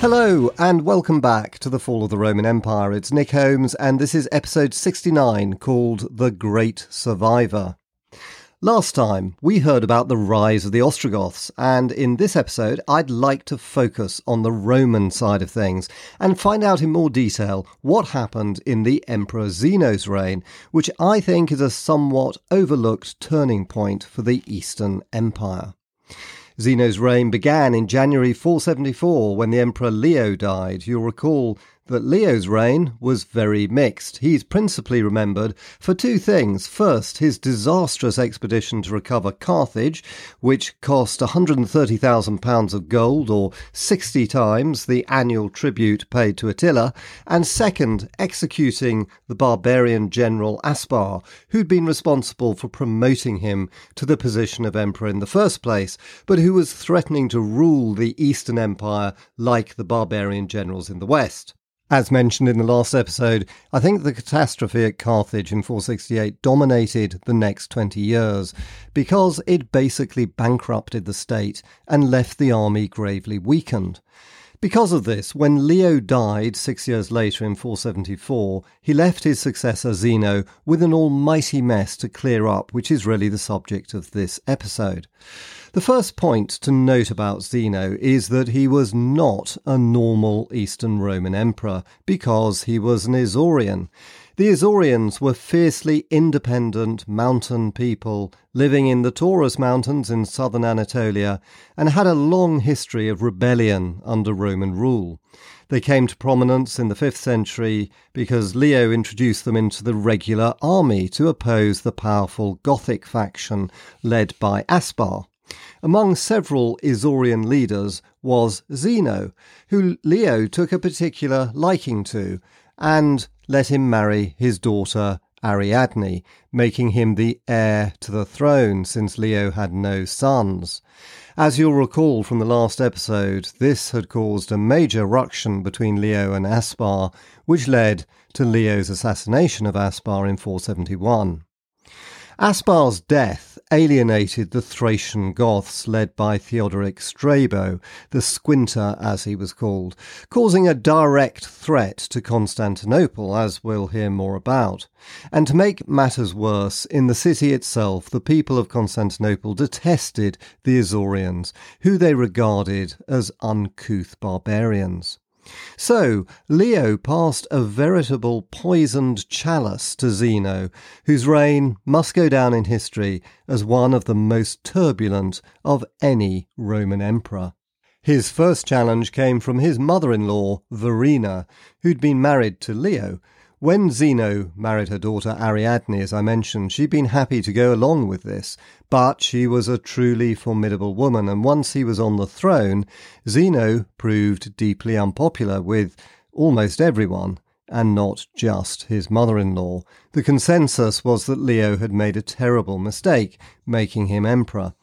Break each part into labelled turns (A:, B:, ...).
A: Hello, and welcome back to the Fall of the Roman Empire. It's Nick Holmes, and this is episode 69 called The Great Survivor. Last time, we heard about the rise of the Ostrogoths, and in this episode, I'd like to focus on the Roman side of things and find out in more detail what happened in the Emperor Zeno's reign, which I think is a somewhat overlooked turning point for the Eastern Empire. Zeno's reign began in January 474 when the Emperor Leo died. You'll recall that Leo's reign was very mixed. He's principally remembered for two things. First, his disastrous expedition to recover Carthage, which cost £130,000 of gold, or 60 times the annual tribute paid to Attila. And second, executing the barbarian general Aspar, who'd been responsible for promoting him to the position of emperor in the first place, but who was threatening to rule the Eastern Empire like the barbarian generals in the West. As mentioned in the last episode, I think the catastrophe at Carthage in 468 dominated the next 20 years because it basically bankrupted the state and left the army gravely weakened. Because of this, when Leo died six years later in 474, he left his successor Zeno with an almighty mess to clear up, which is really the subject of this episode. The first point to note about Zeno is that he was not a normal Eastern Roman emperor because he was an Isaurian. The Isaurians were fiercely independent mountain people living in the Taurus Mountains in southern Anatolia and had a long history of rebellion under Roman rule. They came to prominence in the 5th century because Leo introduced them into the regular army to oppose the powerful Gothic faction led by Aspar. Among several Isaurian leaders was Zeno, who Leo took a particular liking to and let him marry his daughter Ariadne, making him the heir to the throne since Leo had no sons. As you'll recall from the last episode, this had caused a major ruction between Leo and Aspar, which led to Leo's assassination of Aspar in 471. Aspar's death alienated the Thracian Goths led by Theodoric Strabo, the Squinter as he was called, causing a direct threat to Constantinople, as we'll hear more about. And to make matters worse, in the city itself, the people of Constantinople detested the Isaurians, who they regarded as uncouth barbarians. So, Leo passed a veritable poisoned chalice to Zeno, whose reign must go down in history as one of the most turbulent of any Roman emperor. His first challenge came from his mother in law, Verina, who'd been married to Leo, when Zeno married her daughter Ariadne, as I mentioned, she'd been happy to go along with this, but she was a truly formidable woman, and once he was on the throne, Zeno proved deeply unpopular with almost everyone, and not just his mother in law. The consensus was that Leo had made a terrible mistake, making him emperor.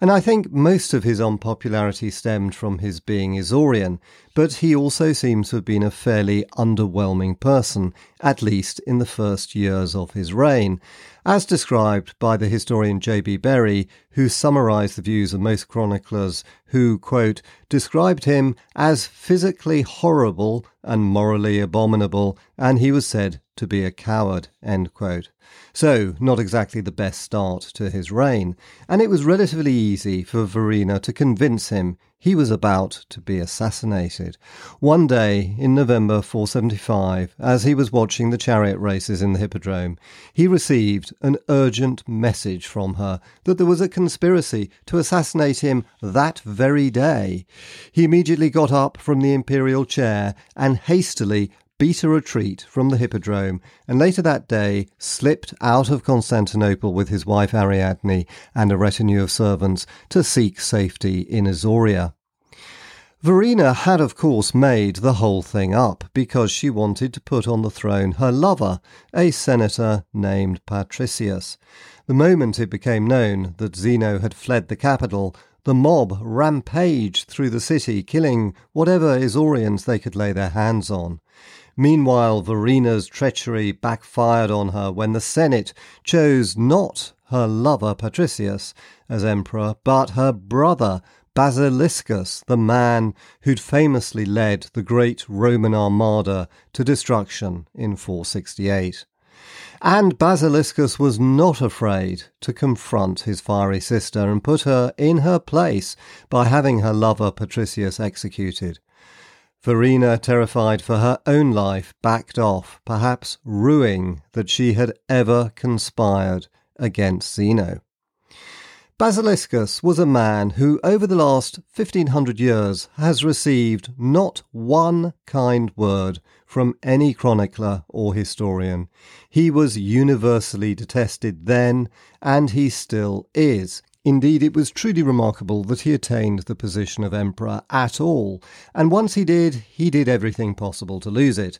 A: And I think most of his unpopularity stemmed from his being Isaurian, but he also seems to have been a fairly underwhelming person, at least in the first years of his reign, as described by the historian J.B. Bury, who summarized the views of most chroniclers who, quote, described him as physically horrible and morally abominable, and he was said to be a coward, end quote. So, not exactly the best start to his reign, and it was relatively easy for Verina to convince him he was about to be assassinated. One day in November 475, as he was watching the chariot races in the Hippodrome, he received an urgent message from her that there was a conspiracy to assassinate him that very day. He immediately got up from the imperial chair and hastily beat a retreat from the Hippodrome, and later that day slipped out of Constantinople with his wife Ariadne and a retinue of servants to seek safety in Isauria. Verina had, of course, made the whole thing up because she wanted to put on the throne her lover, a senator named Patricius. The moment it became known that Zeno had fled the capital, the mob rampaged through the city, killing whatever Isaurians they could lay their hands on. Meanwhile, Verina's treachery backfired on her when the Senate chose not her lover Patricius as emperor, but her brother Basiliscus, the man who'd famously led the great Roman armada to destruction in 468. And Basiliscus was not afraid to confront his fiery sister and put her in her place by having her lover Patricius executed. Verina, terrified for her own life, backed off, perhaps rueing that she had ever conspired against Zeno. Basiliscus was a man who, over the last 1500 years, has received not one kind word from any chronicler or historian. He was universally detested then, and he still is. Indeed, it was truly remarkable that he attained the position of emperor at all, and once he did, he did everything possible to lose it.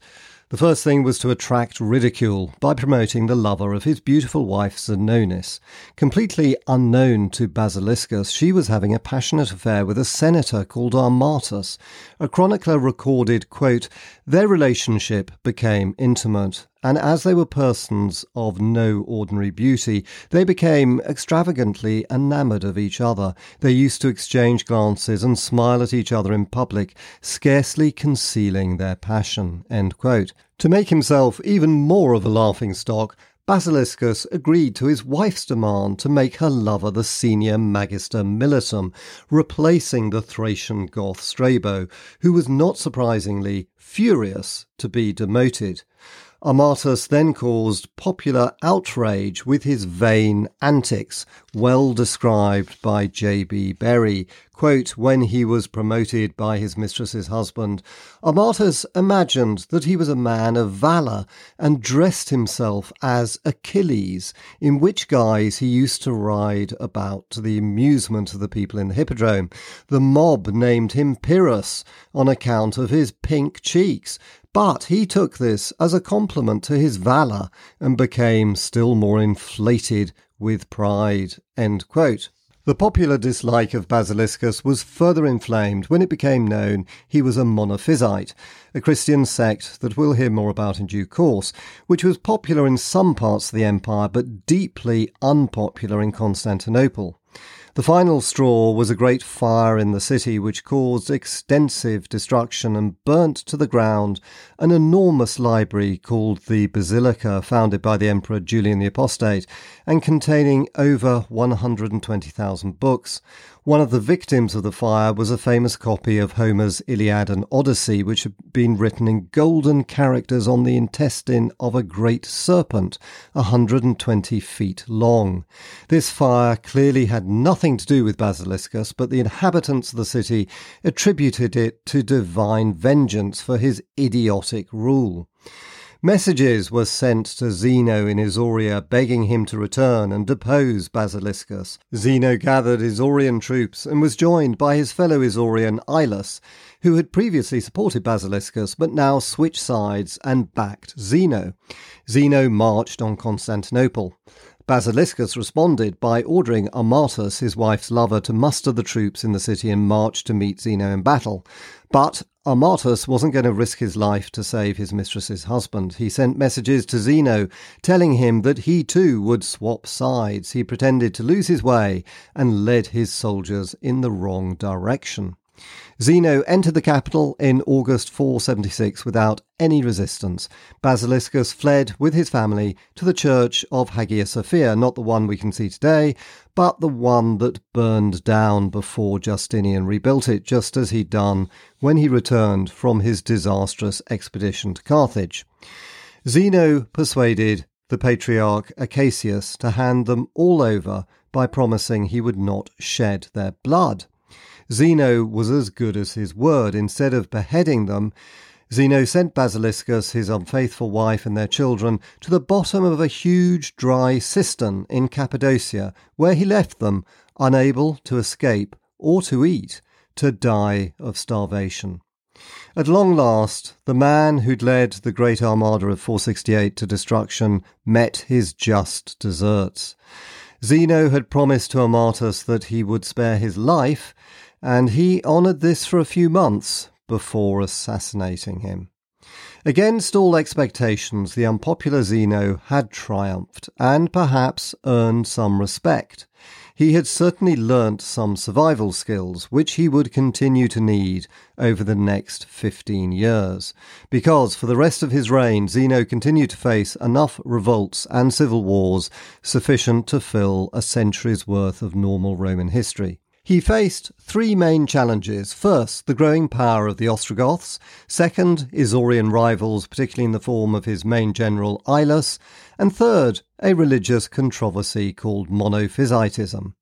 A: The first thing was to attract ridicule by promoting the lover of his beautiful wife Zenonis. Completely unknown to Basiliscus, she was having a passionate affair with a senator called Armatus. A chronicler recorded, quote, Their relationship became intimate, and as they were persons of no ordinary beauty, they became extravagantly enamoured of each other. They used to exchange glances and smile at each other in public, scarcely concealing their passion. To make himself even more of a laughing stock, Basiliscus agreed to his wife's demand to make her lover the senior magister militum, replacing the Thracian Goth Strabo, who was not surprisingly furious to be demoted. Armatus then caused popular outrage with his vain antics, well described by J.B. Bury. Quote, when he was promoted by his mistress's husband, Armatus imagined that he was a man of valour and dressed himself as Achilles, in which guise he used to ride about to the amusement of the people in the hippodrome. The mob named him Pyrrhus on account of his pink cheeks, but he took this as a compliment to his valour and became still more inflated with pride. The popular dislike of Basiliscus was further inflamed when it became known he was a Monophysite, a Christian sect that we'll hear more about in due course, which was popular in some parts of the empire but deeply unpopular in Constantinople. The final straw was a great fire in the city which caused extensive destruction and burnt to the ground an enormous library called the Basilica, founded by the Emperor Julian the Apostate, and containing over 120,000 books. One of the victims of the fire was a famous copy of Homer's Iliad and Odyssey, which had been written in golden characters on the intestine of a great serpent, 120 feet long. This fire clearly had nothing to do with Basiliscus, but the inhabitants of the city attributed it to divine vengeance for his idiotic rule. Messages were sent to Zeno in Isauria begging him to return and depose Basiliscus. Zeno gathered Isaurian troops and was joined by his fellow Isaurian Ilus, who had previously supported Basiliscus but now switched sides and backed Zeno. Zeno marched on Constantinople. Basiliscus responded by ordering Armatus, his wife's lover, to muster the troops in the city and march to meet Zeno in battle. But Armatus wasn't going to risk his life to save his mistress's husband. He sent messages to Zeno telling him that he too would swap sides. He pretended to lose his way and led his soldiers in the wrong direction. Zeno entered the capital in August 476 without any resistance. Basiliscus fled with his family to the church of Hagia Sophia, not the one we can see today, but the one that burned down before Justinian rebuilt it, just as he'd done when he returned from his disastrous expedition to Carthage. Zeno persuaded the patriarch Acacius to hand them all over by promising he would not shed their blood. Zeno was as good as his word. Instead of beheading them, Zeno sent Basiliscus, his unfaithful wife, and their children to the bottom of a huge dry cistern in Cappadocia, where he left them, unable to escape or to eat, to die of starvation. At long last, the man who'd led the great armada of 468 to destruction met his just deserts. Zeno had promised to Armatus that he would spare his life and he honoured this for a few months before assassinating him. Against all expectations, the unpopular Zeno had triumphed and perhaps earned some respect. He had certainly learnt some survival skills, which he would continue to need over the next 15 years. Because for the rest of his reign, Zeno continued to face enough revolts and civil wars sufficient to fill a century's worth of normal Roman history. He faced three main challenges. First, the growing power of the Ostrogoths. Second, Isaurian rivals, particularly in the form of his main general Ilus. And third, a religious controversy called monophysitism.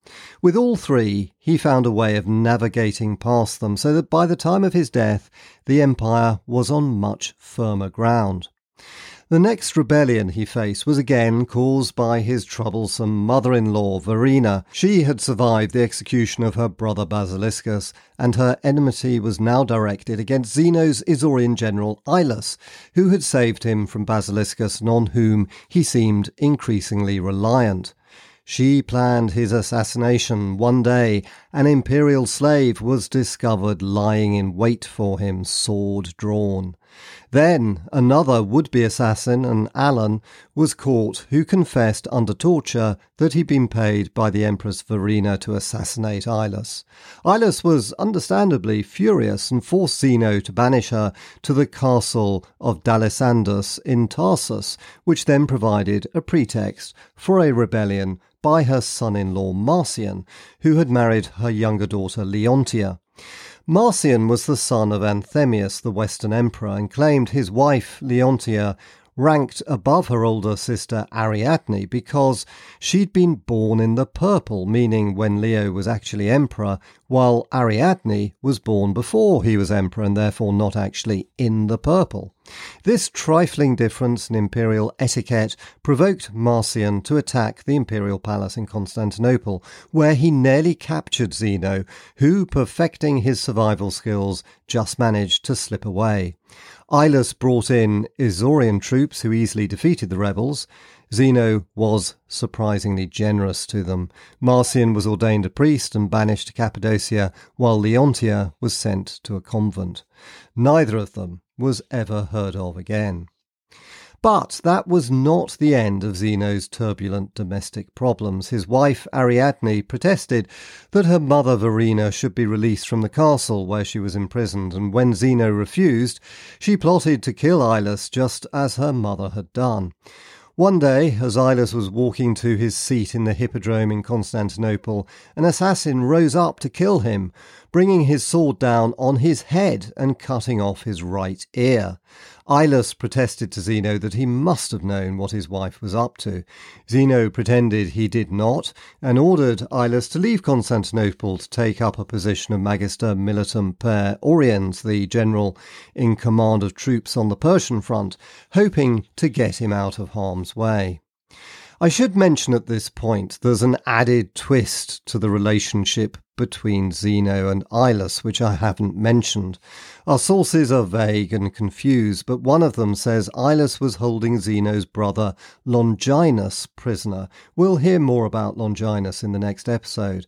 A: With all three, he found a way of navigating past them so that by the time of his death, the empire was on much firmer ground. The next rebellion he faced was again caused by his troublesome mother in law, Verina. She had survived the execution of her brother Basiliscus, and her enmity was now directed against Zeno's Isaurian general Ilus, who had saved him from Basiliscus and on whom he seemed increasingly reliant. She planned his assassination. One day, an imperial slave was discovered lying in wait for him, sword drawn. Then another would be assassin, an Alan, was caught, who confessed under torture that he'd been paid by the Empress Verina to assassinate Ilus. Ilus was understandably furious and forced Zeno to banish her to the castle of Dalisandus in Tarsus, which then provided a pretext for a rebellion by her son in law Marcian, who had married her younger daughter Leontia. Marcian was the son of Anthemius, the Western emperor, and claimed his wife Leontia ranked above her older sister Ariadne because she'd been born in the purple, meaning when Leo was actually emperor, while Ariadne was born before he was emperor and therefore not actually in the purple. This trifling difference in imperial etiquette provoked Marcian to attack the imperial palace in Constantinople, where he nearly captured Zeno, who, perfecting his survival skills, just managed to slip away. Ilus brought in Isaurian troops who easily defeated the rebels. Zeno was surprisingly generous to them. Marcian was ordained a priest and banished to Cappadocia, while Leontia was sent to a convent. Neither of them was ever heard of again. But that was not the end of Zeno's turbulent domestic problems. His wife Ariadne protested that her mother Verina should be released from the castle where she was imprisoned, and when Zeno refused, she plotted to kill Ilus just as her mother had done. One day, as Ilus was walking to his seat in the Hippodrome in Constantinople, an assassin rose up to kill him, bringing his sword down on his head and cutting off his right ear. Ilus protested to Zeno that he must have known what his wife was up to. Zeno pretended he did not, and ordered Ilus to leave Constantinople to take up a position of Magister Militum per Oriens, the general in command of troops on the Persian front, hoping to get him out of harm's way. I should mention at this point there's an added twist to the relationship between Zeno and Ilus, which I haven't mentioned. Our sources are vague and confused, but one of them says Ilus was holding Zeno's brother Longinus prisoner. We'll hear more about Longinus in the next episode.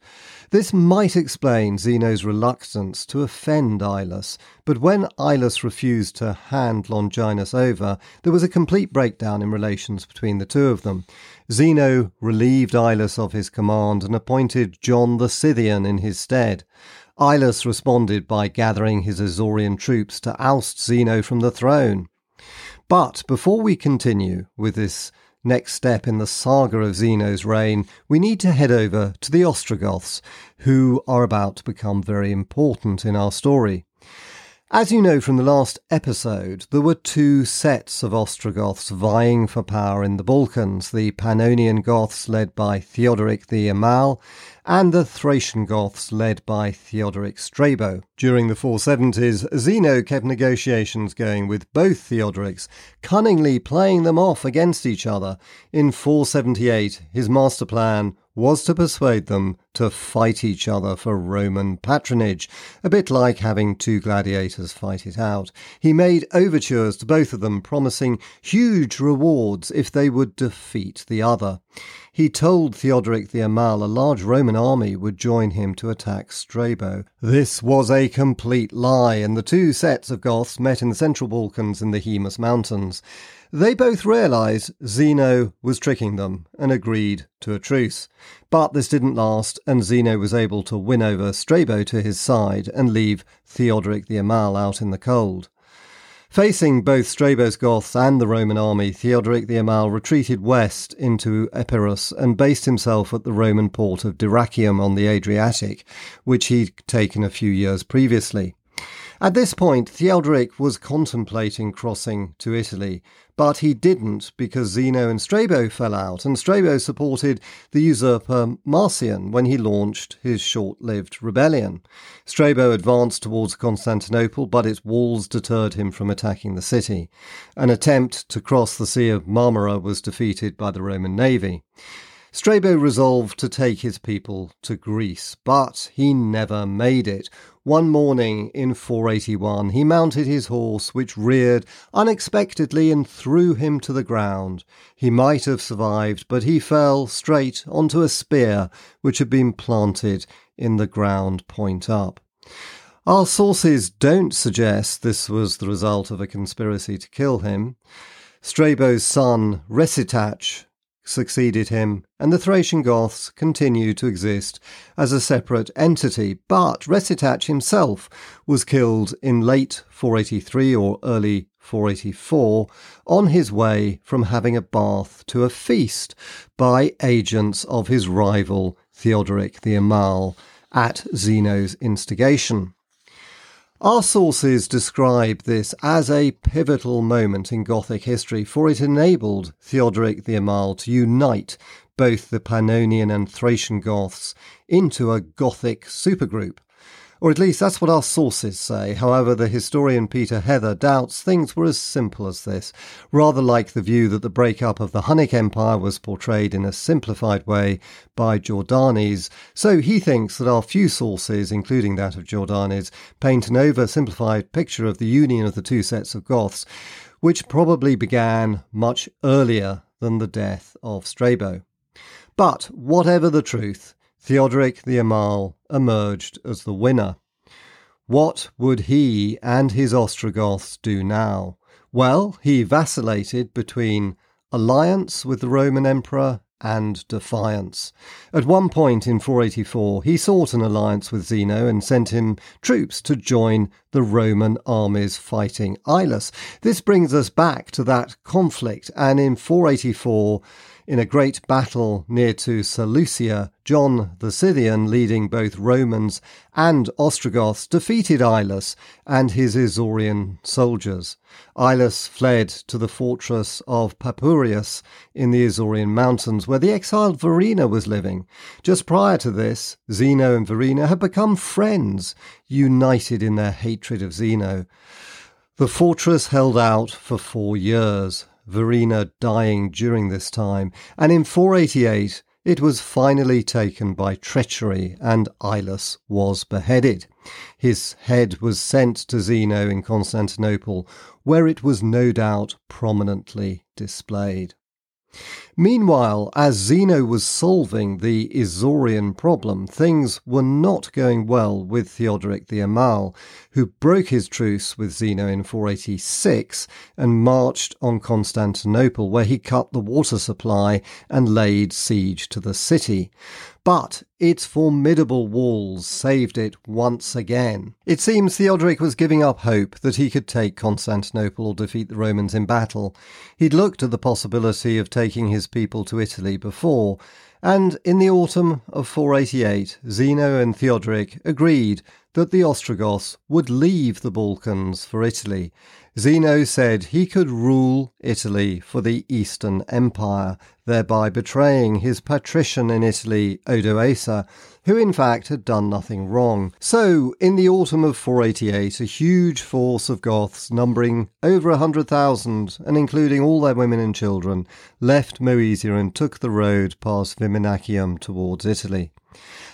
A: This might explain Zeno's reluctance to offend Ilus, but when Ilus refused to hand Longinus over, there was a complete breakdown in relations between the two of them. Zeno relieved Ilus of his command and appointed John the Scythian in his stead. Ilus responded by gathering his Isaurian troops to oust Zeno from the throne. But before we continue with this next step in the saga of Zeno's reign, we need to head over to the Ostrogoths, who are about to become very important in our story. As you know from the last episode, there were two sets of Ostrogoths vying for power in the Balkans the Pannonian Goths led by Theodoric the Amal, and the Thracian Goths led by Theodoric Strabo. During the 470s, Zeno kept negotiations going with both Theodorics, cunningly playing them off against each other. In 478, his master plan was to persuade them to fight each other for Roman patronage, a bit like having two gladiators fight it out. He made overtures to both of them, promising huge rewards if they would defeat the other. He told Theodoric the Amal a large Roman army would join him to attack Strabo. This was a complete lie, and the two sets of Goths met in the central Balkans in the Haemus Mountains. They both realised Zeno was tricking them and agreed to a truce. But this didn't last, and Zeno was able to win over Strabo to his side and leave Theodoric the Amal out in the cold. Facing both Strabo's Goths and the Roman army, Theodoric the Amal retreated west into Epirus and based himself at the Roman port of Dyrrachium on the Adriatic, which he'd taken a few years previously. At this point, Theodoric was contemplating crossing to Italy, but he didn't because Zeno and Strabo fell out, and Strabo supported the usurper Marcian when he launched his short lived rebellion. Strabo advanced towards Constantinople, but its walls deterred him from attacking the city. An attempt to cross the Sea of Marmara was defeated by the Roman navy. Strabo resolved to take his people to Greece, but he never made it. One morning in 481, he mounted his horse, which reared unexpectedly and threw him to the ground. He might have survived, but he fell straight onto a spear which had been planted in the ground point up. Our sources don't suggest this was the result of a conspiracy to kill him. Strabo's son, Recitach, succeeded him, and the Thracian Goths continued to exist as a separate entity. But Recitach himself was killed in late 483 or early 484 on his way from having a bath to a feast by agents of his rival Theodoric the Amal at Zeno's instigation. Our sources describe this as a pivotal moment in Gothic history, for it enabled Theodoric the Amal to unite both the Pannonian and Thracian Goths into a Gothic supergroup. Or at least that's what our sources say. However, the historian Peter Heather doubts things were as simple as this, rather like the view that the breakup of the Hunnic Empire was portrayed in a simplified way by Jordanes. So he thinks that our few sources, including that of Jordanes, paint an oversimplified picture of the union of the two sets of Goths, which probably began much earlier than the death of Strabo. But whatever the truth, Theodoric the Amal emerged as the winner. What would he and his Ostrogoths do now? Well, he vacillated between alliance with the Roman Emperor and defiance. At one point in 484, he sought an alliance with Zeno and sent him troops to join the Roman armies fighting Ilus. This brings us back to that conflict, and in 484, in a great battle near to Seleucia, John the Scythian, leading both Romans and Ostrogoths, defeated Ilus and his Isaurian soldiers. Ilus fled to the fortress of Papirius in the Isaurian mountains, where the exiled Verina was living. Just prior to this, Zeno and Verina had become friends, united in their hatred of Zeno. The fortress held out for four years. Verina dying during this time, and in 488 it was finally taken by treachery and Ilus was beheaded. His head was sent to Zeno in Constantinople, where it was no doubt prominently displayed. Meanwhile, as Zeno was solving the Isaurian problem, things were not going well with Theodoric the Amal, who broke his truce with Zeno in 486 and marched on Constantinople, where he cut the water supply and laid siege to the city but its formidable walls saved it once again. It seems Theodoric was giving up hope that he could take Constantinople or defeat the Romans in battle. He'd looked at the possibility of taking his people to Italy before, and in the autumn of 488, Zeno and Theodoric agreed that the Ostrogoths would leave the Balkans for Italy. Zeno said he could rule Italy for the Eastern Empire, thereby betraying his patrician in Italy, Odoacer, who in fact had done nothing wrong. So, in the autumn of 488, a huge force of Goths, numbering over a hundred thousand and including all their women and children, left Moesia and took the road past Viminacium towards Italy.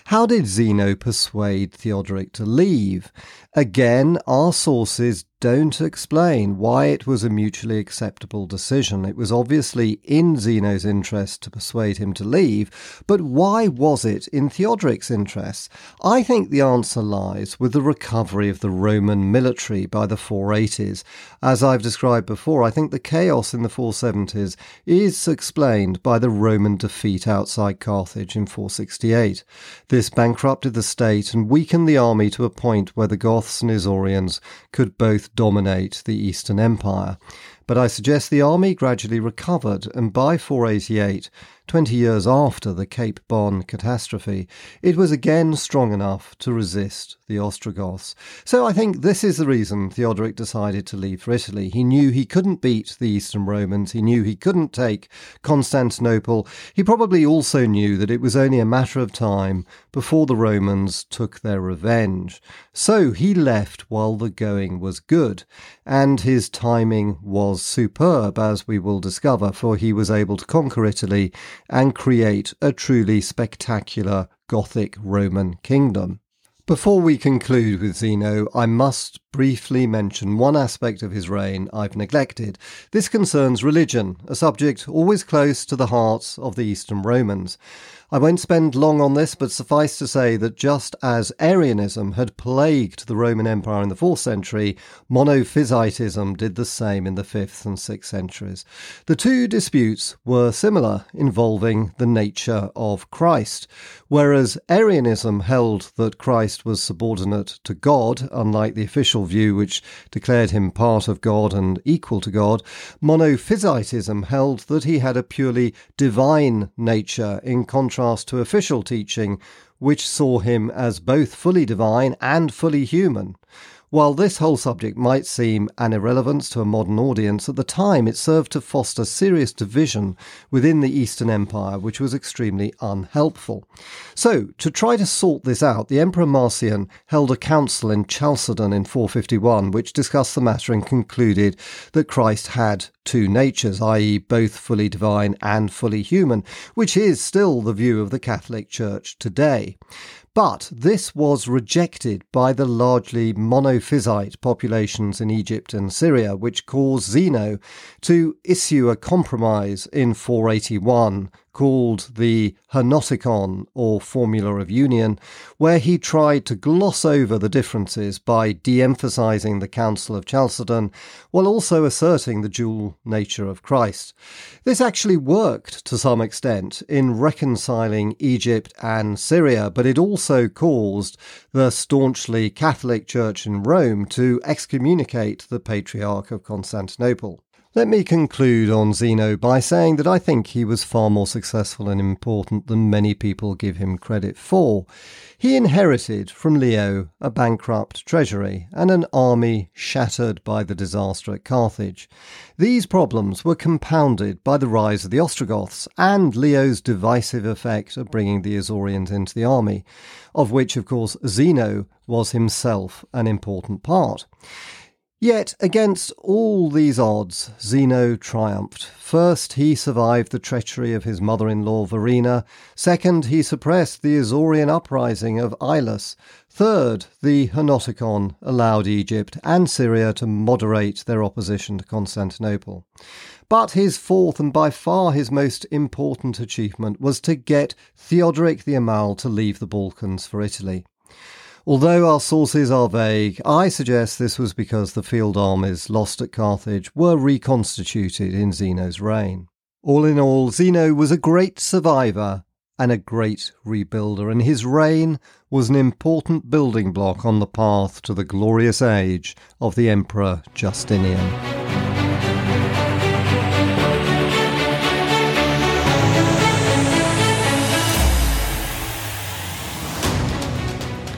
A: How did Zeno persuade Theodoric to leave? Again, our sources don't explain why it was a mutually acceptable decision. It was obviously in Zeno's interest to persuade him to leave, but why was it in Theodoric's interest? I think the answer lies with the recovery of the Roman military by the 480s. As I've described before, I think the chaos in the 470s is explained by the Roman defeat outside Carthage in 468. This bankrupted the state and weakened the army to a point where the Goths and Isaurians could both dominate the Eastern Empire. But I suggest the army gradually recovered, and by 488 Twenty years after the Cape Bon catastrophe, it was again strong enough to resist the Ostrogoths. So I think this is the reason Theodoric decided to leave for Italy. He knew he couldn't beat the Eastern Romans, he knew he couldn't take Constantinople. He probably also knew that it was only a matter of time before the Romans took their revenge. So he left while the going was good, and his timing was superb, as we will discover, for he was able to conquer Italy and create a truly spectacular Gothic Roman kingdom. Before we conclude with Zeno, I must briefly mention one aspect of his reign I've neglected. This concerns religion, a subject always close to the hearts of the Eastern Romans. I won't spend long on this, but suffice to say that just as Arianism had plagued the Roman Empire in the 4th century, Monophysitism did the same in the 5th and 6th centuries. The two disputes were similar, involving the nature of Christ. Whereas Arianism held that Christ was subordinate to God, unlike the official view which declared him part of God and equal to God, Monophysitism held that he had a purely divine nature in contrast contrast to official teaching, which saw him as both fully divine and fully human. While this whole subject might seem an irrelevance to a modern audience, at the time it served to foster serious division within the Eastern Empire, which was extremely unhelpful. So, to try to sort this out, the Emperor Marcian held a council in Chalcedon in 451, which discussed the matter and concluded that Christ had two natures, i.e., both fully divine and fully human, which is still the view of the Catholic Church today. But this was rejected by the largely monophysite populations in Egypt and Syria, which caused Zeno to issue a compromise in 481 called the Henoticon, or Formula of Union, where he tried to gloss over the differences by de emphasizing the Council of Chalcedon while also asserting the dual nature of Christ. This actually worked to some extent in reconciling Egypt and Syria, but it also caused the staunchly Catholic Church in Rome to excommunicate the Patriarch of Constantinople. Let me conclude on Zeno by saying that I think he was far more successful and important than many people give him credit for. He inherited from Leo a bankrupt treasury and an army shattered by the disaster at Carthage. These problems were compounded by the rise of the Ostrogoths and Leo's divisive effect of bringing the Isaurians into the army, of which, of course, Zeno was himself an important part. Yet, against all these odds, Zeno triumphed. First, he survived the treachery of his mother in law Verina. Second, he suppressed the Isaurian uprising of Ilus. Third, the Henoticon allowed Egypt and Syria to moderate their opposition to Constantinople. But his fourth and by far his most important achievement was to get Theodoric the Amal to leave the Balkans for Italy. Although our sources are vague, I suggest this was because the field armies lost at Carthage were reconstituted in Zeno's reign. All in all, Zeno was a great survivor and a great rebuilder, and his reign was an important building block on the path to the glorious age of the Emperor Justinian.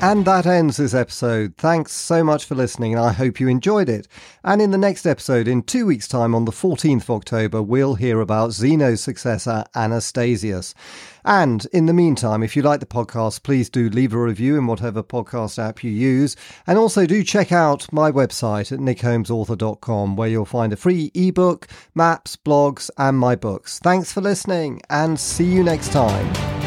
A: And that ends this episode. Thanks so much for listening, and I hope you enjoyed it. And in the next episode, in two weeks' time, on the 14th of October, we'll hear about Zeno's successor, Anastasius. And in the meantime, if you like the podcast, please do leave a review in whatever podcast app you use. And also do check out my website at nickholmesauthor.com, where you'll find a free ebook, maps, blogs, and my books. Thanks for listening, and see you next time.